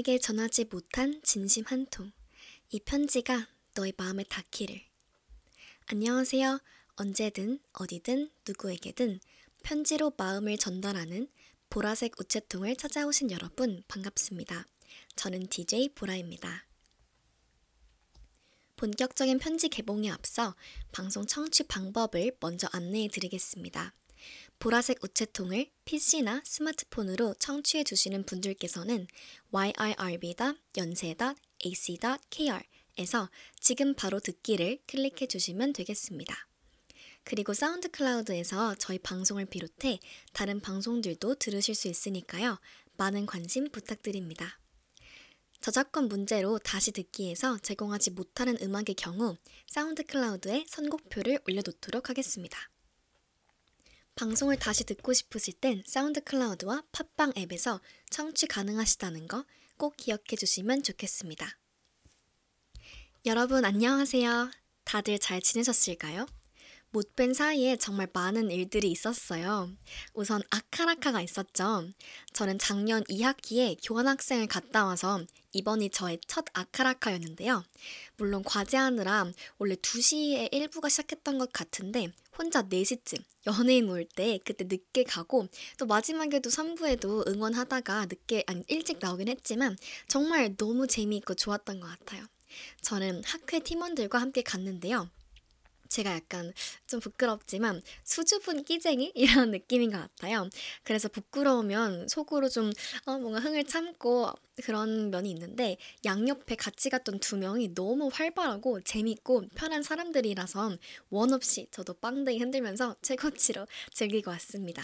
너에게 전하지 못한 진심 한 통. 이 편지가 너의 마음에 닿기를. 안녕하세요. 언제든 어디든 누구에게든 편지로 마음을 전달하는 보라색 우체통을 찾아오신 여러분 반갑습니다. 저는 DJ 보라입니다. 본격적인 편지 개봉에 앞서 방송 청취 방법을 먼저 안내해 드리겠습니다. 보라색 우체통을 PC나 스마트폰으로 청취해 주시는 분들께서는 yirb.yonsei.ac.kr 에서 지금 바로 듣기를 클릭해 주시면 되겠습니다. 그리고 사운드 클라우드에서 저희 방송을 비롯해 다른 방송들도 들으실 수 있으니까요. 많은 관심 부탁드립니다. 저작권 문제로 다시 듣기에서 제공하지 못하는 음악의 경우 사운드 클라우드에 선곡표를 올려놓도록 하겠습니다. 방송을 다시 듣고 싶으실 땐 사운드 클라우드와 팟빵 앱에서 청취 가능하시다는 거 꼭 기억해 주시면 좋겠습니다. 여러분 안녕하세요. 다들 잘 지내셨을까요? 못 뵌 사이에 정말 많은 일들이 있었어요. 우선 아카라카가 있었죠. 저는 작년 2학기에 교환학생을 갔다 와서 이번이 저의 첫 아카라카였는데요. 물론 과제하느라 원래 2시에 1부가 시작했던 것 같은데 혼자 4시쯤 연예인 올 때 그때 늦게 가고 또 마지막에도 3부에도 응원하다가 늦게 아니 일찍 나오긴 했지만 정말 너무 재미있고 좋았던 것 같아요. 저는 학회 팀원들과 함께 갔는데요. 제가 약간 좀 부끄럽지만 수줍은 끼쟁이 이런 느낌인 것 같아요. 그래서 부끄러우면 속으로 좀 어, 뭔가 흥을 참고 그런 면이 있는데 양옆에 같이 갔던 두 명이 너무 활발하고 재밌고 편한 사람들이라서 원 없이 저도 빵댕이 흔들면서 최고치로 즐기고 왔습니다.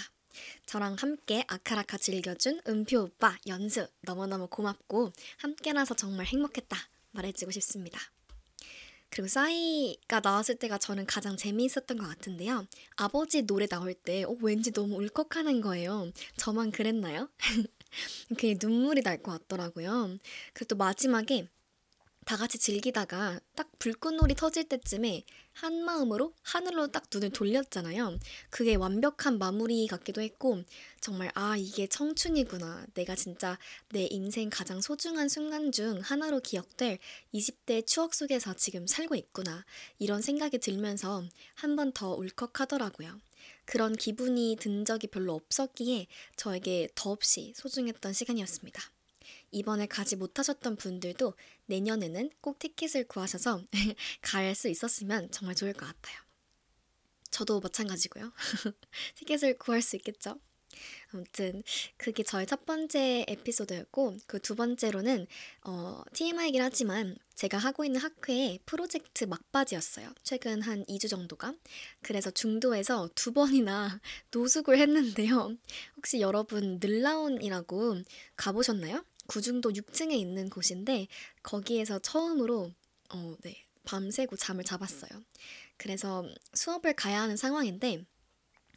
저랑 함께 아카라카 즐겨준 은표 오빠 연수 너무너무 고맙고 함께라서 정말 행복했다 말해주고 싶습니다. 그리고 싸이가 나왔을 때가 저는 가장 재미있었던 것 같은데요. 아버지 노래 나올 때 어, 왠지 너무 울컥하는 거예요. 저만 그랬나요? 괜히 눈물이 날 것 같더라고요. 그리고 또 마지막에 다 같이 즐기다가 딱 불꽃놀이 터질 때쯤에 한 마음으로 하늘로 딱 눈을 돌렸잖아요. 그게 완벽한 마무리 같기도 했고, 정말, 아, 이게 청춘이구나. 내가 진짜 내 인생 가장 소중한 순간 중 하나로 기억될 20대 추억 속에서 지금 살고 있구나. 이런 생각이 들면서 한 번 더 울컥하더라고요. 그런 기분이 든 적이 별로 없었기에 저에게 더없이 소중했던 시간이었습니다. 이번에 가지 못하셨던 분들도 내년에는 꼭 티켓을 구하셔서 갈 수 있었으면 정말 좋을 것 같아요. 저도 마찬가지고요. 티켓을 구할 수 있겠죠? 아무튼 그게 저의 첫 번째 에피소드였고 그 두 번째로는 어, TMI이긴 하지만 제가 하고 있는 학회의 프로젝트 막바지였어요. 최근 한 2주 정도가. 그래서 중도에서 두 번이나 노숙을 했는데요. 혹시 여러분 늘라온이라고 가보셨나요? 구중도 6층에 있는 곳인데 거기에서 처음으로 어, 네, 밤새고 잠을 잡았어요. 그래서 수업을 가야 하는 상황인데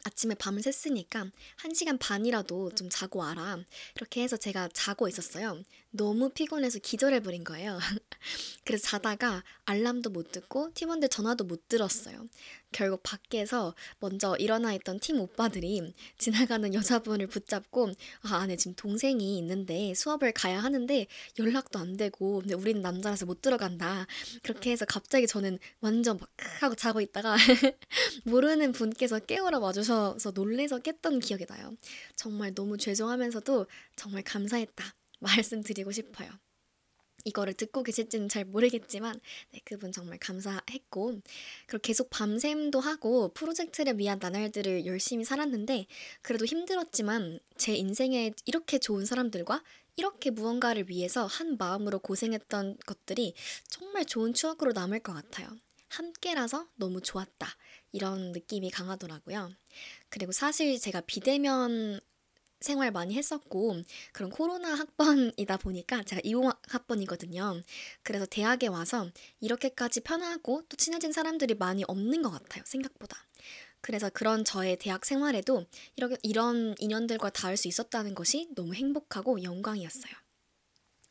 아침에 밤을 샜으니까 1시간 반이라도 좀 자고 와라. 이렇게 해서 제가 자고 있었어요. 너무 피곤해서 기절해 버린 거예요. 그래서 자다가 알람도 못 듣고 팀원들 전화도 못 들었어요. 결국 밖에서 먼저 일어나 있던 팀 오빠들이 지나가는 여자분을 붙잡고 아, 안에 지금 동생이 있는데 수업을 가야 하는데 연락도 안 되고 근데 우리는 남자라서 못 들어간다. 그렇게 해서 갑자기 저는 완전 막 하고 자고 있다가 모르는 분께서 깨우러 와주셔서 놀래서 깼던 기억이 나요. 정말 너무 죄송하면서도 정말 감사했다. 말씀드리고 싶어요. 이거를 듣고 계실지는 잘 모르겠지만 네, 그분 정말 감사했고 그리고 계속 밤샘도 하고 프로젝트를 위한 나날들을 열심히 살았는데 그래도 힘들었지만 제 인생에 이렇게 좋은 사람들과 이렇게 무언가를 위해서 한 마음으로 고생했던 것들이 정말 좋은 추억으로 남을 것 같아요. 함께라서 너무 좋았다. 이런 느낌이 강하더라고요. 그리고 사실 제가 비대면 생활 많이 했었고 그런 코로나 학번이다 보니까 제가 20 학번이거든요. 그래서 대학에 와서 이렇게까지 편하고 또 친해진 사람들이 많이 없는 것 같아요. 생각보다. 그래서 그런 저의 대학 생활에도 이렇게 이런 인연들과 닿을 수 있었다는 것이 너무 행복하고 영광이었어요.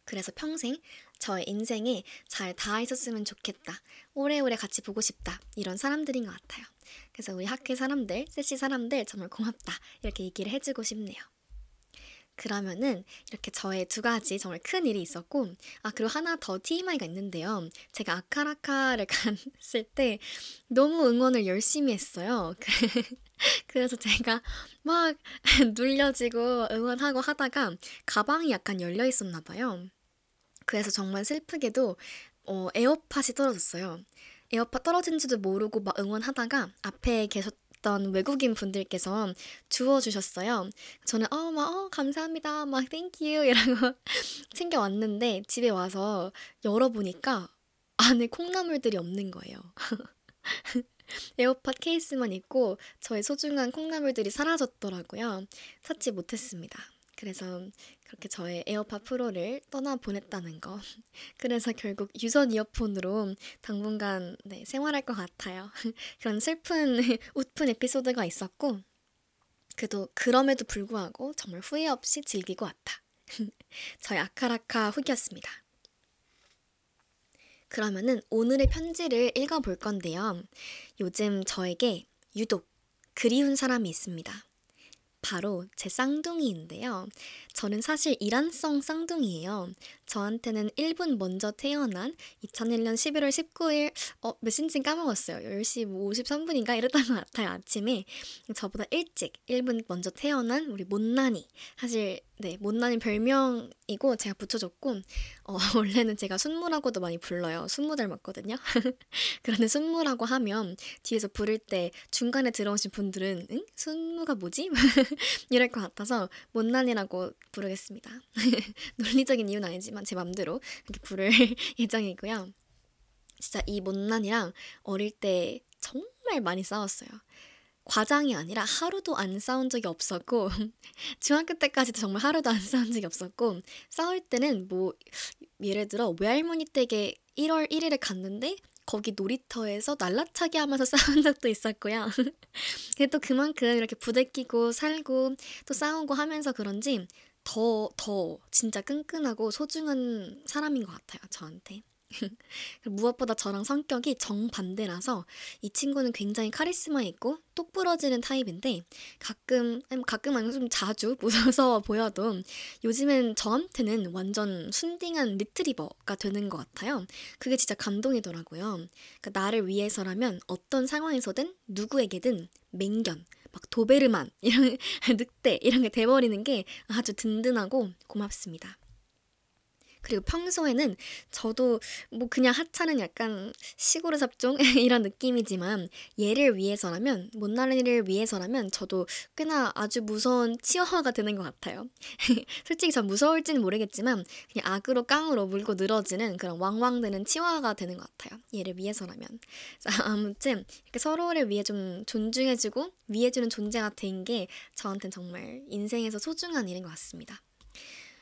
그래서 평생 저의 인생에 잘 닿아 있었으면 좋겠다. 오래오래 같이 보고 싶다. 이런 사람들인 것 같아요. 그래서 우리 학회 사람들, 세시 사람들 정말 고맙다. 이렇게 얘기를 해주고 싶네요. 그러면은 이렇게 저의 두 가지 정말 큰 일이 있었고 아 그리고 하나 더 TMI가 있는데요. 제가 아카라카를 갔을 때 너무 응원을 열심히 했어요. 그래서 제가 막 눌려지고 응원하고 하다가 가방이 약간 열려 있었나 봐요. 그래서 정말 슬프게도 어, 에어팟이 떨어졌어요. 에어팟 떨어진지도 모르고 막 응원하다가 앞에 계셨던 외국인 분들께서 주워주셨어요. 저는 어, 막, 어, 감사합니다. 막, thank you. 이라고 챙겨왔는데 집에 와서 열어보니까 안에 콩나물들이 없는 거예요. 에어팟 케이스만 있고 저의 소중한 콩나물들이 사라졌더라고요. 찾지 못했습니다. 그래서 그렇게 저의 에어팟 프로를 떠나 보냈다는 거. 그래서 결국 유선 이어폰으로 당분간 네, 생활할 것 같아요. 그런 슬픈 웃픈 에피소드가 있었고, 그래도 그럼에도 불구하고 정말 후회 없이 즐기고 왔다. 저의 아카라카 후기였습니다. 그러면은 오늘의 편지를 읽어볼 건데요. 요즘 저에게 유독 그리운 사람이 있습니다. 바로 제 쌍둥이인데요. 저는 사실 이란성 쌍둥이에요. 저한테는 1분 먼저 태어난 2001년 11월 19일, 어, 몇 시인지 까먹었어요. 10시 뭐 53분인가 이랬던 것 같아요, 아침에. 저보다 일찍 1분 먼저 태어난 우리 못난이. 사실, 네, 못난이 별명이고 제가 붙여줬고, 어, 원래는 제가 순무라고도 많이 불러요. 순무 닮았거든요. 그런데 순무라고 하면 뒤에서 부를 때 중간에 들어오신 분들은, 응? 순무가 뭐지? 이럴 것 같아서 못난이라고 부르겠습니다. 논리적인 이유는 아니지만 제 맘대로 이렇게 부를 예정이고요. 진짜 이 못난이랑 어릴 때 정말 많이 싸웠어요. 과장이 아니라 하루도 안 싸운 적이 없었고 중학교 때까지도 정말 하루도 안 싸운 적이 없었고 싸울 때는 뭐 예를 들어 외할머니 댁에 1월 1일에 갔는데 거기 놀이터에서 날라차기 하면서 싸운 적도 있었고요. 근데 또 그만큼 이렇게 부대끼고 살고 또 싸우고 하면서 그런지 더, 더 진짜 끈끈하고 소중한 사람인 것 같아요, 저한테. 무엇보다 저랑 성격이 정반대라서 이 친구는 굉장히 카리스마 있고 똑부러지는 타입인데 가끔 가끔 아니고 좀 자주 무서워 보여도 요즘엔 저한테는 완전 순딩한 리트리버가 되는 것 같아요. 그게 진짜 감동이더라고요. 그러니까 나를 위해서라면 어떤 상황에서든 누구에게든 맹견 막 도베르만 이런 늑대 이런 게 돼버리는 게 아주 든든하고 고맙습니다. 그리고 평소에는 저도 뭐 그냥 하찮은 약간 시골의 잡종 이런 느낌이지만 얘를 위해서라면 못나른이를 위해서라면 저도 꽤나 아주 무서운 치어화가 되는 것 같아요. 솔직히 전 무서울지는 모르겠지만 그냥 악으로 깡으로 물고 늘어지는 그런 왕왕되는 치어화가 되는 것 같아요. 얘를 위해서라면. 자, 아무튼 이렇게 서로를 위해 좀 존중해주고 위해주는 존재가 된 게 저한테는 정말 인생에서 소중한 일인 것 같습니다.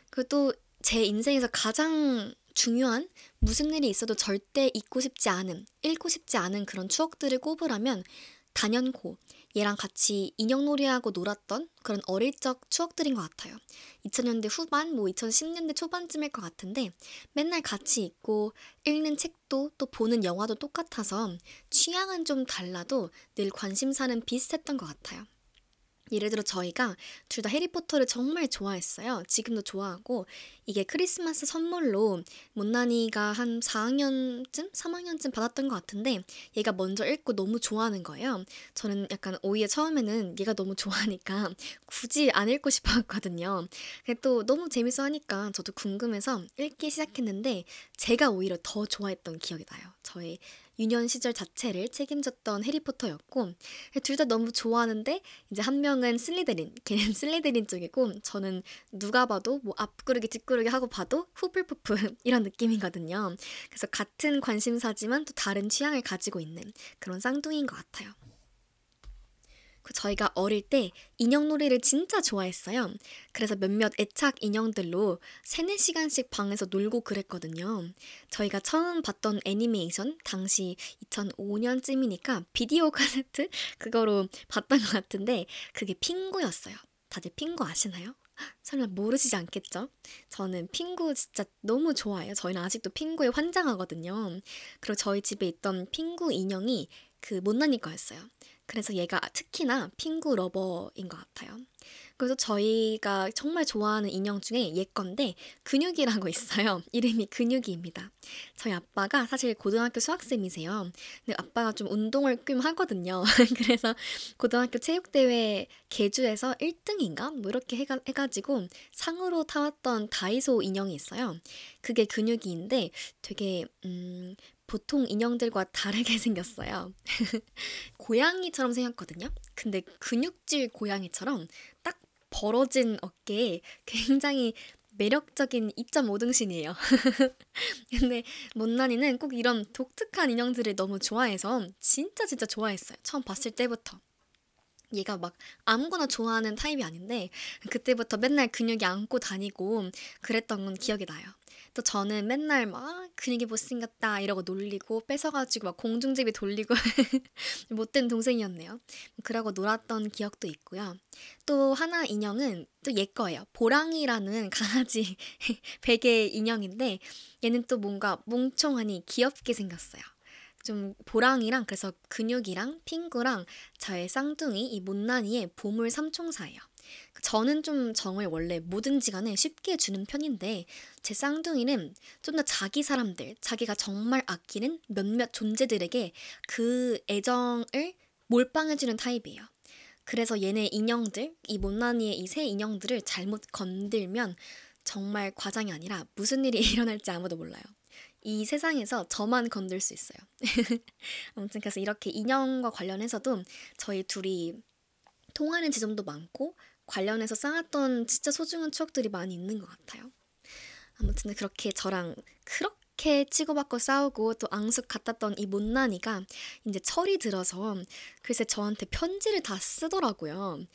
그리고 또 제 인생에서 가장 중요한 무슨 일이 있어도 절대 잊고 싶지 않은, 잃고 싶지 않은 그런 추억들을 꼽으라면 단연코 얘랑 같이 인형놀이하고 놀았던 그런 어릴 적 추억들인 것 같아요. 2000년대 후반, 뭐 2010년대 초반쯤일 것 같은데 맨날 같이 있고 읽는 책도 또 보는 영화도 똑같아서 취향은 좀 달라도 늘 관심사는 비슷했던 것 같아요. 예를 들어 저희가 둘 다 해리포터를 정말 좋아했어요. 지금도 좋아하고 이게 크리스마스 선물로 못난이가 한 4학년쯤, 3학년쯤 받았던 것 같은데 얘가 먼저 읽고 너무 좋아하는 거예요. 저는 약간 오히려 처음에는 얘가 너무 좋아하니까 굳이 안 읽고 싶었거든요. 근데 또 너무 재밌어 하니까 저도 궁금해서 읽기 시작했는데 제가 오히려 더 좋아했던 기억이 나요. 저의 유년 시절 자체를 책임졌던 해리포터였고 둘 다 너무 좋아하는데 이제 한 명은 슬리데린, 걔는 슬리데린 쪽이고 저는 누가 봐도 뭐 앞구르기 뒷구르기 하고 봐도 후플푸프 이런 느낌이거든요. 그래서 같은 관심사지만 또 다른 취향을 가지고 있는 그런 쌍둥이인 것 같아요. 그 저희가 어릴 때 인형놀이를 진짜 좋아했어요. 그래서 몇몇 애착 인형들로 3, 4시간씩 방에서 놀고 그랬거든요. 저희가 처음 봤던 애니메이션 당시 2005년쯤이니까 비디오 카세트 그거로 봤던 것 같은데 그게 핑구였어요. 다들 핑구 아시나요? 설마 모르시지 않겠죠? 저는 핑구 진짜 너무 좋아해요. 저희는 아직도 핑구에 환장하거든요. 그리고 저희 집에 있던 핑구 인형이 그 못난이 거였어요. 그래서 얘가 특히나 핑구 lover인 것 같아요. 그래서 저희가 정말 좋아하는 인형 중에 얘 건데 근육이라고 있어요. 이름이 근육이입니다. 저희 아빠가 사실 고등학교 수학쌤이세요. 근데 아빠가 좀 운동을 꽤 하거든요. 그래서 고등학교 체육대회 계주에서 1등인가? 뭐 이렇게 해가, 해가지고 상으로 타왔던 다이소 인형이 있어요. 그게 근육이인데 되게 음, 보통 인형들과 다르게 생겼어요. 고양이처럼 생겼거든요. 근데 근육질 고양이처럼 딱 벌어진 어깨에 굉장히 매력적인 2.5등신이에요. 근데 못난이는 꼭 이런 독특한 인형들을 너무 좋아해서 진짜 진짜 좋아했어요. 처음 봤을 때부터. 얘가 막 아무거나 좋아하는 타입이 아닌데 그때부터 맨날 근육이 안고 다니고 그랬던 건 기억이 나요. 또 저는 맨날 막 근육이 못생겼다 이러고 놀리고 뺏어가지고 막 공중제비 돌리고 못된 동생이었네요. 그러고 놀았던 기억도 있고요. 또 하나 인형은 또 얘 거예요. 보랑이라는 강아지 베개 인형인데 얘는 또 뭔가 몽청하니 귀엽게 생겼어요. 좀 보랑이랑 그래서 근육이랑 핑구랑 저의 쌍둥이 이 못난이의 보물 삼총사예요. 저는 좀 정을 원래 뭐든지 간에 쉽게 주는 편인데 제 쌍둥이는 좀 더 자기 사람들, 자기가 정말 아끼는 몇몇 존재들에게 그 애정을 몰빵해주는 타입이에요. 그래서 얘네 인형들, 이 못난이의 이새 인형들을 잘못 건들면 정말 과장이 아니라 무슨 일이 일어날지 아무도 몰라요. 이 세상에서 저만 건들 수 있어요. 아무튼 그래서 이렇게 인형과 관련해서도 저희 둘이 통하는 지점도 많고 관련해서 쌓았던 진짜 소중한 추억들이 많이 있는 것 같아요. 아무튼 그렇게 저랑 그렇게 치고받고 싸우고 또 앙숙 같았던 이 못난이가 이제 철이 들어서 글쎄 저한테 편지를 다 쓰더라고요.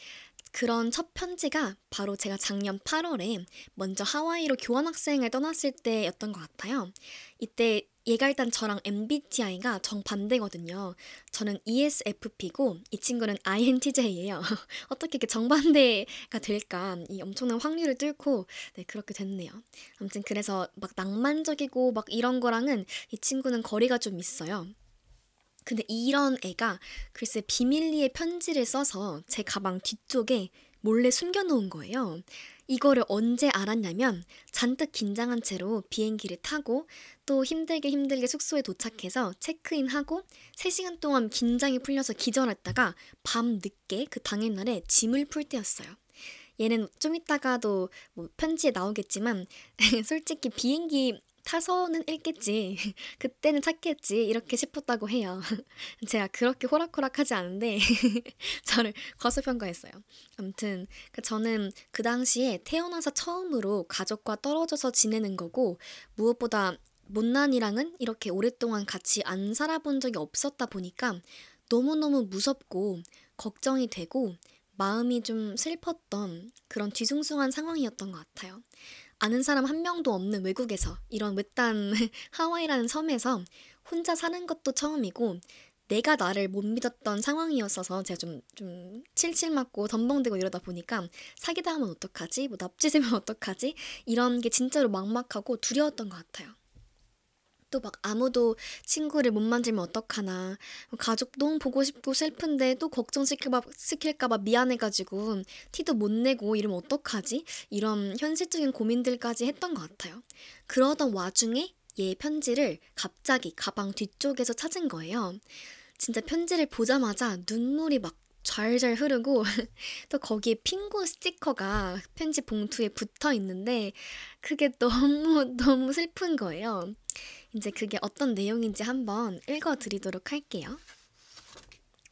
그런 첫 편지가 바로 제가 작년 8월에 먼저 하와이로 교환학생을 떠났을 때였던 것 같아요. 이때 얘가 일단 저랑 MBTI가 정반대거든요. 저는 ESFP고 이 친구는 INTJ예요. 어떻게 이렇게 정반대가 될까? 이 엄청난 확률을 뚫고 네, 그렇게 됐네요. 아무튼 그래서 막 낭만적이고 막 이런 거랑은 이 친구는 거리가 좀 있어요. 근데 이런 애가 글쎄 비밀리에 편지를 써서 제 가방 뒤쪽에 몰래 숨겨놓은 거예요. 이거를 언제 알았냐면 잔뜩 긴장한 채로 비행기를 타고 또 힘들게 힘들게 숙소에 도착해서 체크인하고 3시간 동안 긴장이 풀려서 기절했다가 밤 늦게 그 당일날에 짐을 풀 때였어요. 얘는 좀 이따가도 뭐 편지에 나오겠지만 솔직히 비행기 타서는 읽겠지. 그때는 찾겠지. 이렇게 싶었다고 해요. 제가 그렇게 호락호락하지 않은데 저를 거수평가했어요. 아무튼 그 저는 그 당시에 태어나서 처음으로 가족과 떨어져서 지내는 거고 무엇보다 못난이랑은 이렇게 오랫동안 같이 안 살아본 적이 없었다 보니까 너무너무 무섭고 걱정이 되고 마음이 좀 슬펐던 그런 뒤숭숭한 상황이었던 것 같아요. 아는 사람 한 명도 없는 외국에서 이런 외딴 하와이라는 섬에서 혼자 사는 것도 처음이고 내가 나를 못 믿었던 상황이었어서 제가 좀, 좀 칠칠 맞고 덤벙대고 이러다 보니까 사기당하면 어떡하지? 뭐 납치되면 어떡하지? 이런 게 진짜로 막막하고 두려웠던 것 같아요. 또 막 아무도 친구를 못 만지면 어떡하나. 가족 너무 보고 싶고 슬픈데 또 걱정시킬까 시킬까봐 미안해가지고 티도 못 내고 이러면 어떡하지? 이런 현실적인 고민들까지 했던 것 같아요. 그러던 와중에 얘 편지를 갑자기 가방 뒤쪽에서 찾은 거예요. 진짜 편지를 보자마자 눈물이 막 잘잘 흐르고 또 거기에 핑구 스티커가 편지 봉투에 붙어 있는데 그게 너무 너무 슬픈 거예요. 이제 그게 어떤 내용인지 한번 읽어 드리도록 할게요.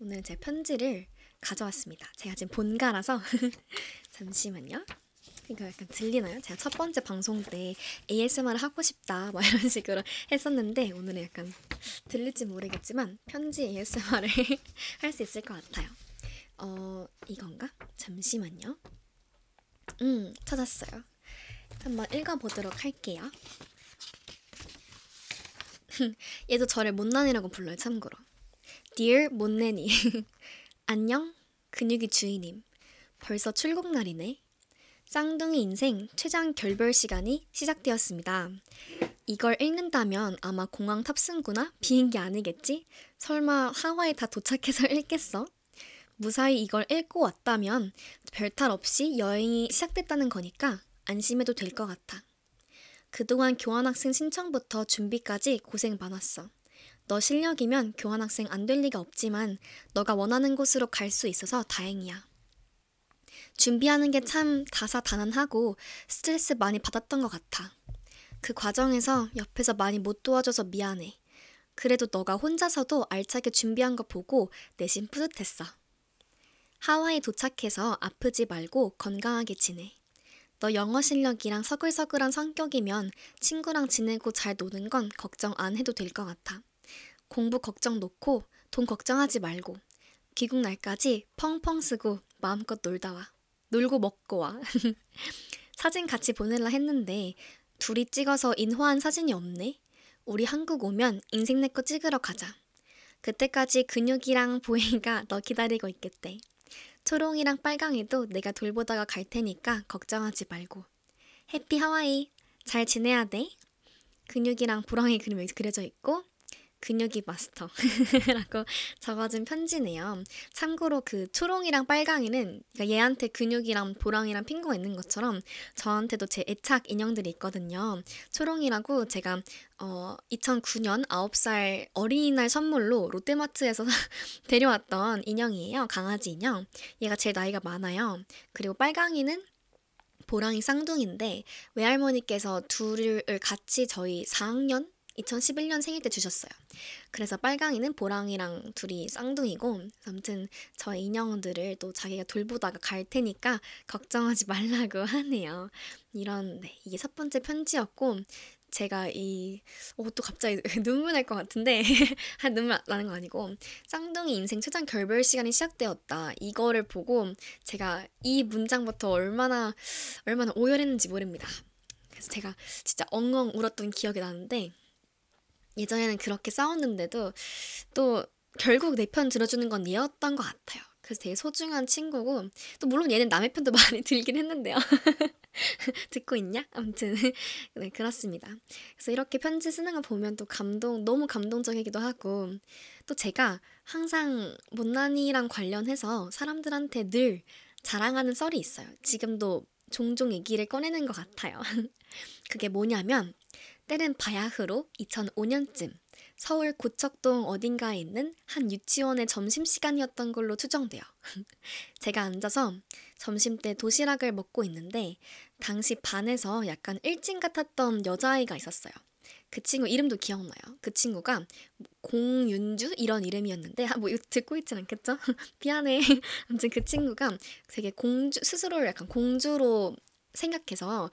오늘 제 편지를 가져왔습니다. 제가 지금 본가라서 잠시만요. 이거 약간 들리나요? 제가 첫 번째 방송 때 ASMR 하고 싶다 막 이런 식으로 했었는데 오늘은 약간 들릴지 모르겠지만 편지 ASMR을 할 수 있을 것 같아요. 어 이건가? 잠시만요. 음 찾았어요. 한번 읽어보도록 할게요. 얘도 저를 못난이라고 불러요, 참고로. Dear 못난이. 안녕, 근육이 주인님. 벌써 출국 날이네. 쌍둥이 인생 최장 결별 시간이 시작되었습니다. 이걸 읽는다면 아마 공항 탑승구나 비행기 아니겠지? 설마 하와이 다 도착해서 읽겠어? 무사히 이걸 읽고 왔다면 별탈 없이 여행이 시작됐다는 거니까 안심해도 될 것 같아. 그동안 교환학생 신청부터 준비까지 고생 많았어. 너 실력이면 교환학생 안 될 리가 없지만 너가 원하는 곳으로 갈 수 있어서 다행이야. 준비하는 게 참 다사다난하고 스트레스 많이 받았던 것 같아. 그 과정에서 옆에서 많이 못 도와줘서 미안해. 그래도 너가 혼자서도 알차게 준비한 거 보고 내심 뿌듯했어. 하와이 도착해서 아프지 말고 건강하게 지내. 너 영어 실력이랑 서글서글한 성격이면 친구랑 지내고 잘 노는 건 걱정 안 해도 될 것 같아. 공부 걱정 놓고 돈 걱정하지 말고 귀국 날까지 펑펑 쓰고 마음껏 놀다 와. 놀고 먹고 와. 사진 같이 보낼라 했는데 둘이 찍어서 인화한 사진이 없네. 우리 한국 오면 인생 내거 찍으러 가자. 그때까지 근육이랑 보이가 너 기다리고 있겠대. 초롱이랑 빨강이도 내가 돌보다가 갈 테니까 걱정하지 말고. 해피 하와이. 잘 지내야 돼. 근육이랑 보랑이 그림이 그려져 있고 근육이 마스터 라고 적어준 편지네요. 참고로 그 초롱이랑 빨강이는 그러니까 얘한테 근육이랑 보랑이랑 핑거가 있는 것처럼 저한테도 제 애착 인형들이 있거든요. 초롱이라고 제가 어 2009년 9살 어린이날 선물로 롯데마트에서 데려왔던 인형이에요. 강아지 인형. 얘가 제일 나이가 많아요. 그리고 빨강이는 보랑이 쌍둥이인데 외할머니께서 둘을 같이 저희 4학년 2011년 생일 때 주셨어요. 그래서 빨강이는 보랑이랑 둘이 쌍둥이고 아무튼 저 인형들을 또 자기가 돌보다가 갈 테니까 걱정하지 말라고 하네요. 이런 네, 이게 첫 번째 편지였고 제가 이, 어, 또 갑자기 눈물 날 것 같은데, 한 눈물 나는 거 아니고, 쌍둥이 인생 최장 결별 시간이 시작되었다. 이거를 보고 제가 이 문장부터 얼마나, 얼마나 오열했는지 모릅니다. 그래서 제가 진짜 엉엉 울었던 기억이 나는데, 예전에는 그렇게 싸웠는데도 또 결국 내 편 들어주는 건 얘였던 것 같아요. 그래서 되게 소중한 친구고 또 물론 얘는 남의 편도 많이 들긴 했는데요. 듣고 있냐? 아무튼 네 그렇습니다. 그래서 이렇게 편지 쓰는 거 보면 또 감동 너무 감동적이기도 하고 또 제가 항상 못난이랑 관련해서 사람들한테 늘 자랑하는 썰이 있어요. 지금도 종종 얘기를 꺼내는 것 같아요. 그게 뭐냐면 때는 바야흐로 2005년쯤 서울 고척동 어딘가에 있는 한 유치원의 점심시간이었던 걸로 추정돼요. 제가 앉아서 점심 때 도시락을 먹고 있는데 당시 반에서 약간 일진 같았던 여자아이가 있었어요. 그 친구 이름도 기억나요. 그 친구가 공윤주 이런 이름이었는데 뭐 이거 듣고 있진 않겠죠? 미안해. 아무튼 그 친구가 되게 공주 스스로를 약간 공주로 생각해서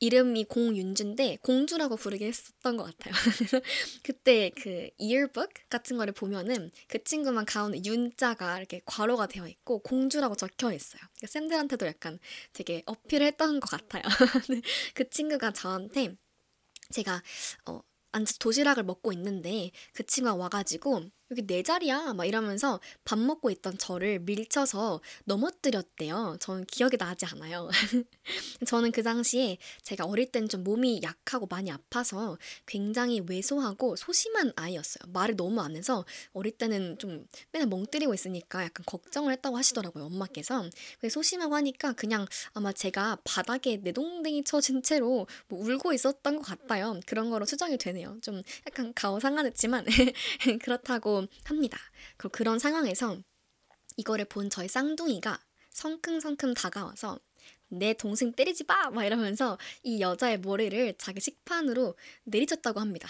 이름이 공윤주인데 공주라고 부르긴 했었던 것 같아요. 그때 그 이어북 같은 거를 보면은 그 친구만 가운데 윤자가 이렇게 괄호가 되어 있고 공주라고 적혀 있어요. 그러니까 쌤들한테도 약간 되게 어필을 했던 것 같아요. 그 친구가 저한테 제가 어 앉아서 도시락을 먹고 있는데 그 친구가 와가지고 여기 내 자리야 막 이러면서 밥 먹고 있던 저를 밀쳐서 넘어뜨렸대요. 저는 기억이 나지 않아요. 저는 그 당시에 제가 어릴 땐 좀 몸이 약하고 많이 아파서 굉장히 왜소하고 소심한 아이였어요. 말을 너무 안 해서 어릴 때는 좀 맨날 멍 때리고 있으니까 약간 걱정을 했다고 하시더라고요. 엄마께서. 소심하고 하니까 그냥 아마 제가 바닥에 내동댕이 쳐진 채로 뭐 울고 있었던 것 같아요. 그런 거로 추정이 되네요. 좀 약간 가오상하했지만 그렇다고 합니다. 그리고 그런 상황에서 이거를 본 저희 쌍둥이가 성큼성큼 다가와서 내 동생 때리지 마! 막 이러면서 이 여자의 머리를 자기 식판으로 내리쳤다고 합니다.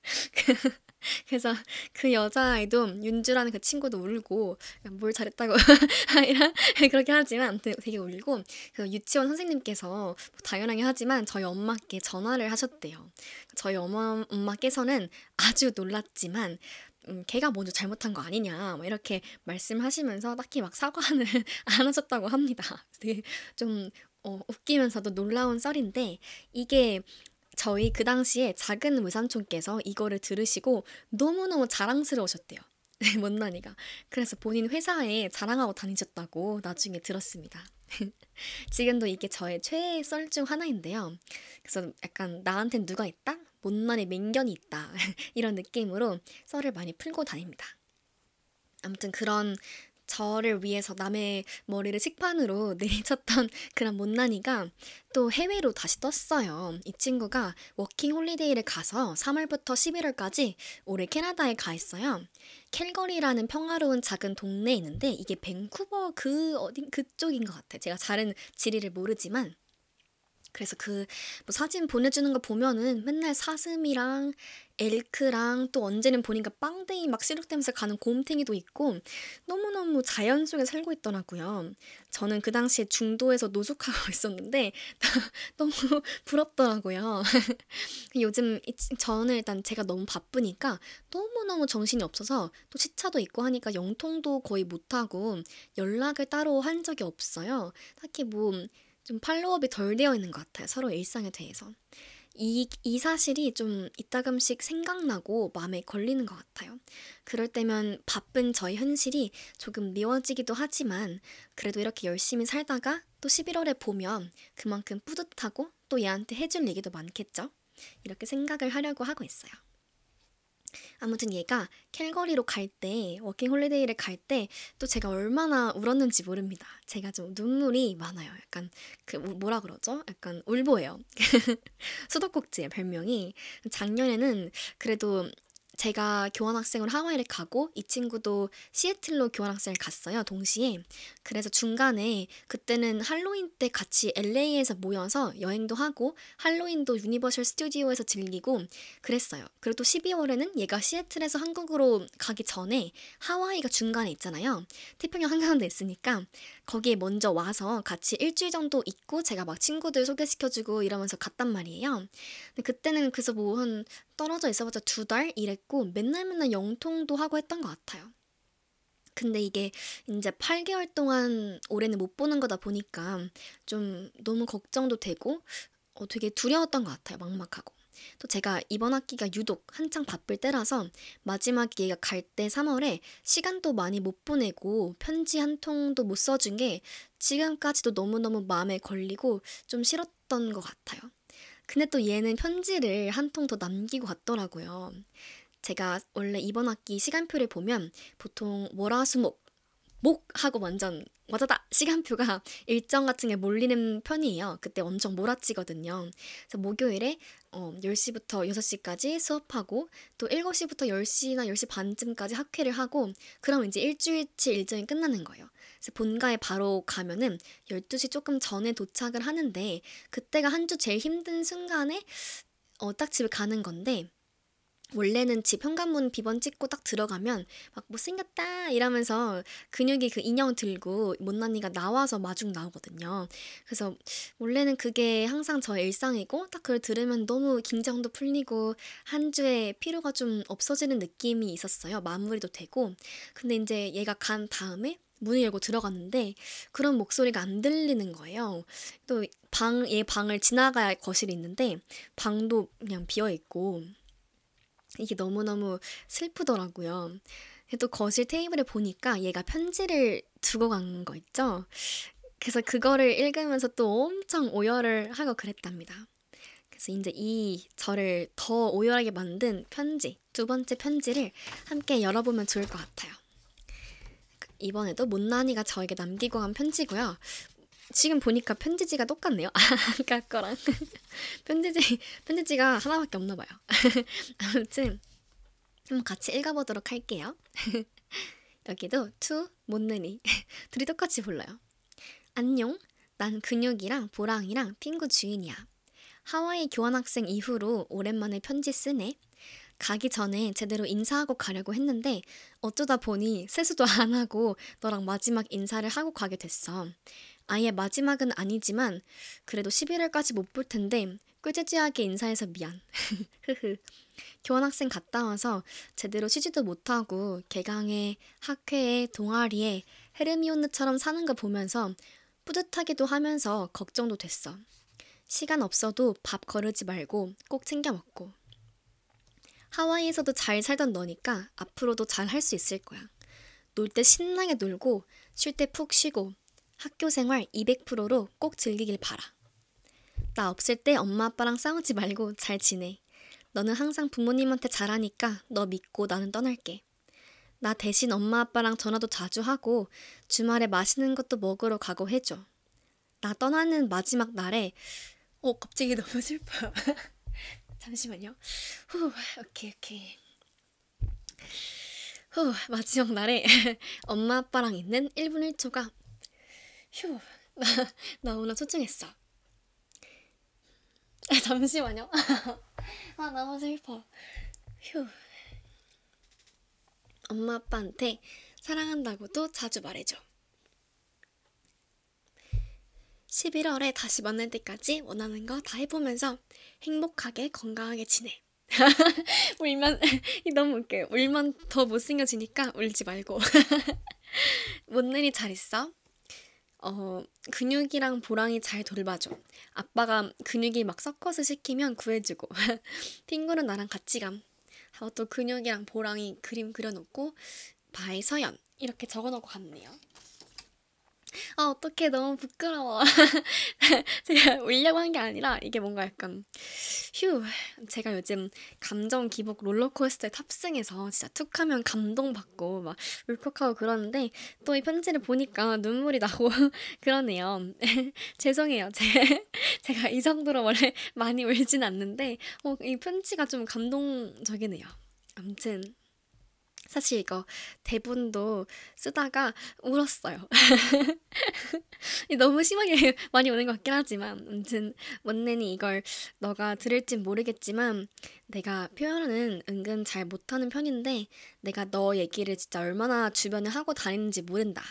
그래서 그 여자아이도 윤주라는 그 친구도 울고 뭘 잘했다고 그렇게 하지만 되게 울고 그 유치원 선생님께서 뭐 당연하게 하지만 저희 엄마께 전화를 하셨대요. 저희 엄마, 엄마께서는 아주 놀랐지만 음, 걔가 먼저 잘못한 거 아니냐 뭐 이렇게 말씀하시면서 딱히 막 사과는 안 하셨다고 합니다. 되게 좀 어, 웃기면서도 놀라운 썰인데 이게 저희 그 당시에 작은 외삼촌께서 이거를 들으시고 너무너무 자랑스러우셨대요. 못난이가. 그래서 본인 회사에 자랑하고 다니셨다고 나중에 들었습니다. 지금도 이게 저의 최애 썰 중 하나인데요. 그래서 약간 나한텐 누가 있다? 못난이 맹견이 있다. 이런 느낌으로 썰을 많이 풀고 다닙니다. 아무튼 그런 저를 위해서 남의 머리를 식판으로 내리쳤던 그런 못난이가 또 해외로 다시 떴어요. 이 친구가 워킹 홀리데이를 가서 3월부터 11월까지 올해 캐나다에 가 있어요. 캘거리라는 평화로운 작은 동네에 있는데 이게 밴쿠버 그 어딘 그쪽인 것 같아. 제가 잘은 지리를 모르지만 그래서 그 뭐 사진 보내주는 거 보면은 맨날 사슴이랑 엘크랑 또 언제는 보니까 빵댕이 막 시룩되면서 가는 곰탱이도 있고 너무너무 자연 속에 살고 있더라고요. 저는 그 당시에 중도에서 노숙하고 있었는데 너무 부럽더라고요. 요즘 이- 저는 일단 제가 너무 바쁘니까 너무너무 정신이 없어서 또 시차도 있고 하니까 영통도 거의 못하고 연락을 따로 한 적이 없어요. 딱히 뭐 좀 팔로업이 덜 되어 있는 것 같아요. 서로 일상에 대해서. 이, 이 사실이 좀 이따금씩 생각나고 마음에 걸리는 것 같아요. 그럴 때면 바쁜 저의 현실이 조금 미워지기도 하지만 그래도 이렇게 열심히 살다가 또 11월에 보면 그만큼 뿌듯하고 또 얘한테 해줄 얘기도 많겠죠? 이렇게 생각을 하려고 하고 있어요. 아무튼 얘가 캘거리로 갈 때, 워킹 홀리데이를 갈 때 또 제가 얼마나 울었는지 모릅니다. 제가 좀 눈물이 많아요. 약간 그 우- 뭐라 그러죠? 약간 울보예요. 수도꼭지의 별명이. 작년에는 그래도 제가 교환학생으로 하와이를 가고 이 친구도 시애틀로 교환학생을 갔어요. 동시에. 그래서 중간에 그때는 할로윈 때 같이 LA에서 모여서 여행도 하고 할로윈도 유니버셜 스튜디오에서 즐기고 그랬어요. 그리고 또 12월에는 얘가 시애틀에서 한국으로 가기 전에 하와이가 중간에 있잖아요. 태평양 한가운데 있으니까 거기에 먼저 와서 같이 일주일 정도 있고 제가 막 친구들 소개시켜주고 이러면서 갔단 말이에요. 근데 그때는 그래서 뭐 한 떨어져 있어봤자 두달 일했고 맨날 맨날 영통도 하고 했던 것 같아요. 근데 이게 이제 8개월 동안 올해는 못 보는 거다 보니까 좀 너무 걱정도 되고 어, 되게 두려웠던 것 같아요. 막막하고. 또 제가 이번 학기가 유독 한창 바쁠 때라서 마지막 얘가 갈 때 3월에 시간도 많이 못 보내고 편지 한 통도 못 써준 게 지금까지도 너무너무 마음에 걸리고 좀 싫었던 것 같아요. 근데 또 얘는 편지를 한 통 더 남기고 갔더라고요. 제가 원래 이번 학기 시간표를 보면 보통 월화수목 목 하고 완전 와다다 시간표가 일정 같은 게 몰리는 편이에요. 그때 엄청 몰아치거든요. 그래서 목요일에 어, 10시부터 6시까지 수업하고 또 7시부터 10시나 10시 반쯤까지 학회를 하고 그럼 이제 일주일치 일정이 끝나는 거예요. 그래서 본가에 바로 가면은 12시 조금 전에 도착을 하는데 그때가 한 주 제일 힘든 순간에 어, 딱 집에 가는 건데 원래는 집 현관문 비번 찍고 딱 들어가면 막 못생겼다 이러면서 근육이 그 인형 들고 못난이가 나와서 마중 나오거든요. 그래서 원래는 그게 항상 저의 일상이고 딱 그걸 들으면 너무 긴장도 풀리고 한 주의 피로가 좀 없어지는 느낌이 있었어요. 마무리도 되고. 근데 이제 얘가 간 다음에 문을 열고 들어갔는데 그런 목소리가 안 들리는 거예요. 또 방, 얘 방을 지나가야 할 거실이 있는데 방도 그냥 비어 있고 이게 너무너무 슬프더라고요. 또 거실 테이블에 보니까 얘가 편지를 두고 간 거 있죠? 그래서 그거를 읽으면서 또 엄청 오열을 하고 그랬답니다. 그래서 이제 이 저를 더 오열하게 만든 편지, 두 번째 편지를 함께 열어보면 좋을 것 같아요. 이번에도 못난이가 저에게 남기고 간 편지고요. 지금 보니까 편지지가 똑같네요. 아까 거랑 편지지 편지지가 하나밖에 없나 봐요. 아무튼 한번 같이 읽어보도록 할게요. 여기도 to 몬내니 둘이 똑같이 불러요. 안녕. 난 근육이랑 보랑이랑 핑구 주인이야. 하와이 교환학생 이후로 오랜만에 편지 쓰네. 가기 전에 제대로 인사하고 가려고 했는데 어쩌다 보니 세수도 안 하고 너랑 마지막 인사를 하고 가게 됐어. 아예 마지막은 아니지만 그래도 11월까지 못 볼 텐데 꾀지지하게 인사해서 미안. 교환학생 갔다 와서 제대로 쉬지도 못하고 개강에 학회에 동아리에 헤르미온느처럼 사는 거 보면서 뿌듯하기도 하면서 걱정도 됐어. 시간 없어도 밥 거르지 말고 꼭 챙겨 먹고. 하와이에서도 잘 살던 너니까 앞으로도 잘 할 수 있을 거야. 놀 때 신나게 놀고 쉴 때 푹 쉬고 학교 생활 200%로 꼭 즐기길 바라. 나 없을 때 엄마 아빠랑 싸우지 말고 잘 지내. 너는 항상 부모님한테 잘하니까 너 믿고 나는 떠날게. 나 대신 엄마 아빠랑 전화도 자주 하고 주말에 맛있는 것도 먹으러 가고 해줘. 나 떠나는 마지막 날에 어 갑자기 너무 슬퍼요. 잠시만요. 후 오케이 오케이. 후 마지막 날에 엄마 아빠랑 있는 1분 1초가 휴 나, 나 오늘 소중했어. 아, 잠시만요. 아 너무 슬퍼. 휴. 엄마 아빠한테 사랑한다고도 자주 말해줘. 11월에 다시 만날 때까지 원하는 거 다 해보면서 행복하게 건강하게 지내. 울면 너무 웃겨요. 울면 더 못생겨지니까 울지 말고. 몬내니 잘 있어? 어, 근육이랑 보랑이 잘 돌봐줘. 아빠가 근육이 막 서커스 시키면 구해주고. 핑구는 나랑 같이 감. 하고 또 근육이랑 보랑이 그림 그려놓고 by 서연 이렇게 적어놓고 갔네요. 아 어떡해 너무 부끄러워. 제가 울려고 한 게 아니라 이게 뭔가 약간 휴 제가 요즘 감정 기복 롤러코스터에 탑승해서 진짜 툭 하면 감동받고 막 울컥하고 그러는데 또 이 편지를 보니까 눈물이 나고 그러네요. 죄송해요. 제, 제가 이 정도로 원래 많이 울진 않는데 어, 이 편지가 좀 감동적이네요. 아무튼 사실 이거 대본도 쓰다가 울었어요. 너무 심하게 많이 우는 것 같긴 하지만 아무튼 원래는 이걸 너가 들을진 모르겠지만 내가 표현은 은근 잘 못하는 편인데 내가 너 얘기를 진짜 얼마나 주변에 하고 다니는지 모른다.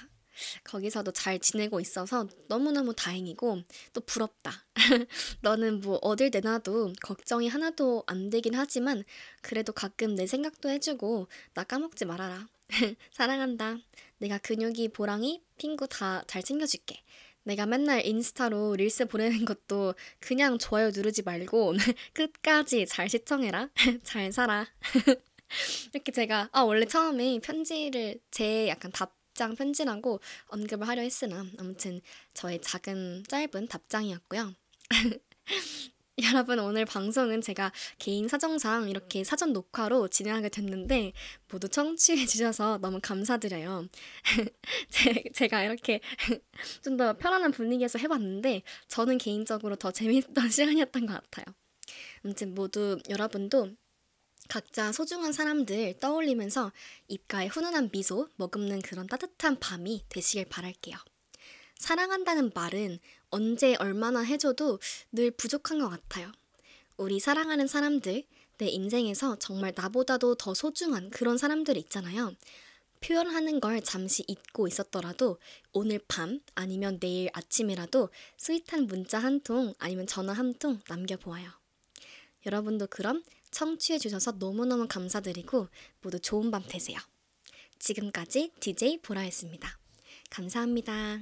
거기서도 잘 지내고 있어서 너무너무 다행이고 또 부럽다. 너는 뭐 어딜 내놔도 걱정이 하나도 안 되긴 하지만 그래도 가끔 내 생각도 해주고 나 까먹지 말아라. 사랑한다. 내가 근육이 보랑이 핑구 다 잘 챙겨줄게. 내가 맨날 인스타로 릴스 보내는 것도 그냥 좋아요 누르지 말고 끝까지 잘 시청해라. 잘 살아. 이렇게 제가 아 원래 처음에 편지를 제 약간 답 장 편지라고 언급을 하려 했으나 아무튼 저의 작은 짧은 답장이었고요. 여러분 오늘 방송은 제가 개인 사정상 이렇게 사전 녹화로 진행하게 됐는데 모두 청취해 주셔서 너무 감사드려요. 제, 제가 이렇게 좀 더 편안한 분위기에서 해봤는데 저는 개인적으로 더 재밌던 시간이었던 것 같아요. 아무튼 모두 여러분도 각자 소중한 사람들 떠올리면서 입가에 훈훈한 미소 머금는 그런 따뜻한 밤이 되시길 바랄게요. 사랑한다는 말은 언제 얼마나 해줘도 늘 부족한 것 같아요. 우리 사랑하는 사람들, 내 인생에서 정말 나보다도 더 소중한 그런 사람들이 있잖아요. 표현하는 걸 잠시 잊고 있었더라도 오늘 밤 아니면 내일 아침이라도 스윗한 문자 한 통 아니면 전화 한 통 남겨보아요. 여러분도 그럼 청취해 주셔서 너무너무 감사드리고 모두 좋은 밤 되세요. 지금까지 DJ 보라였습니다. 감사합니다.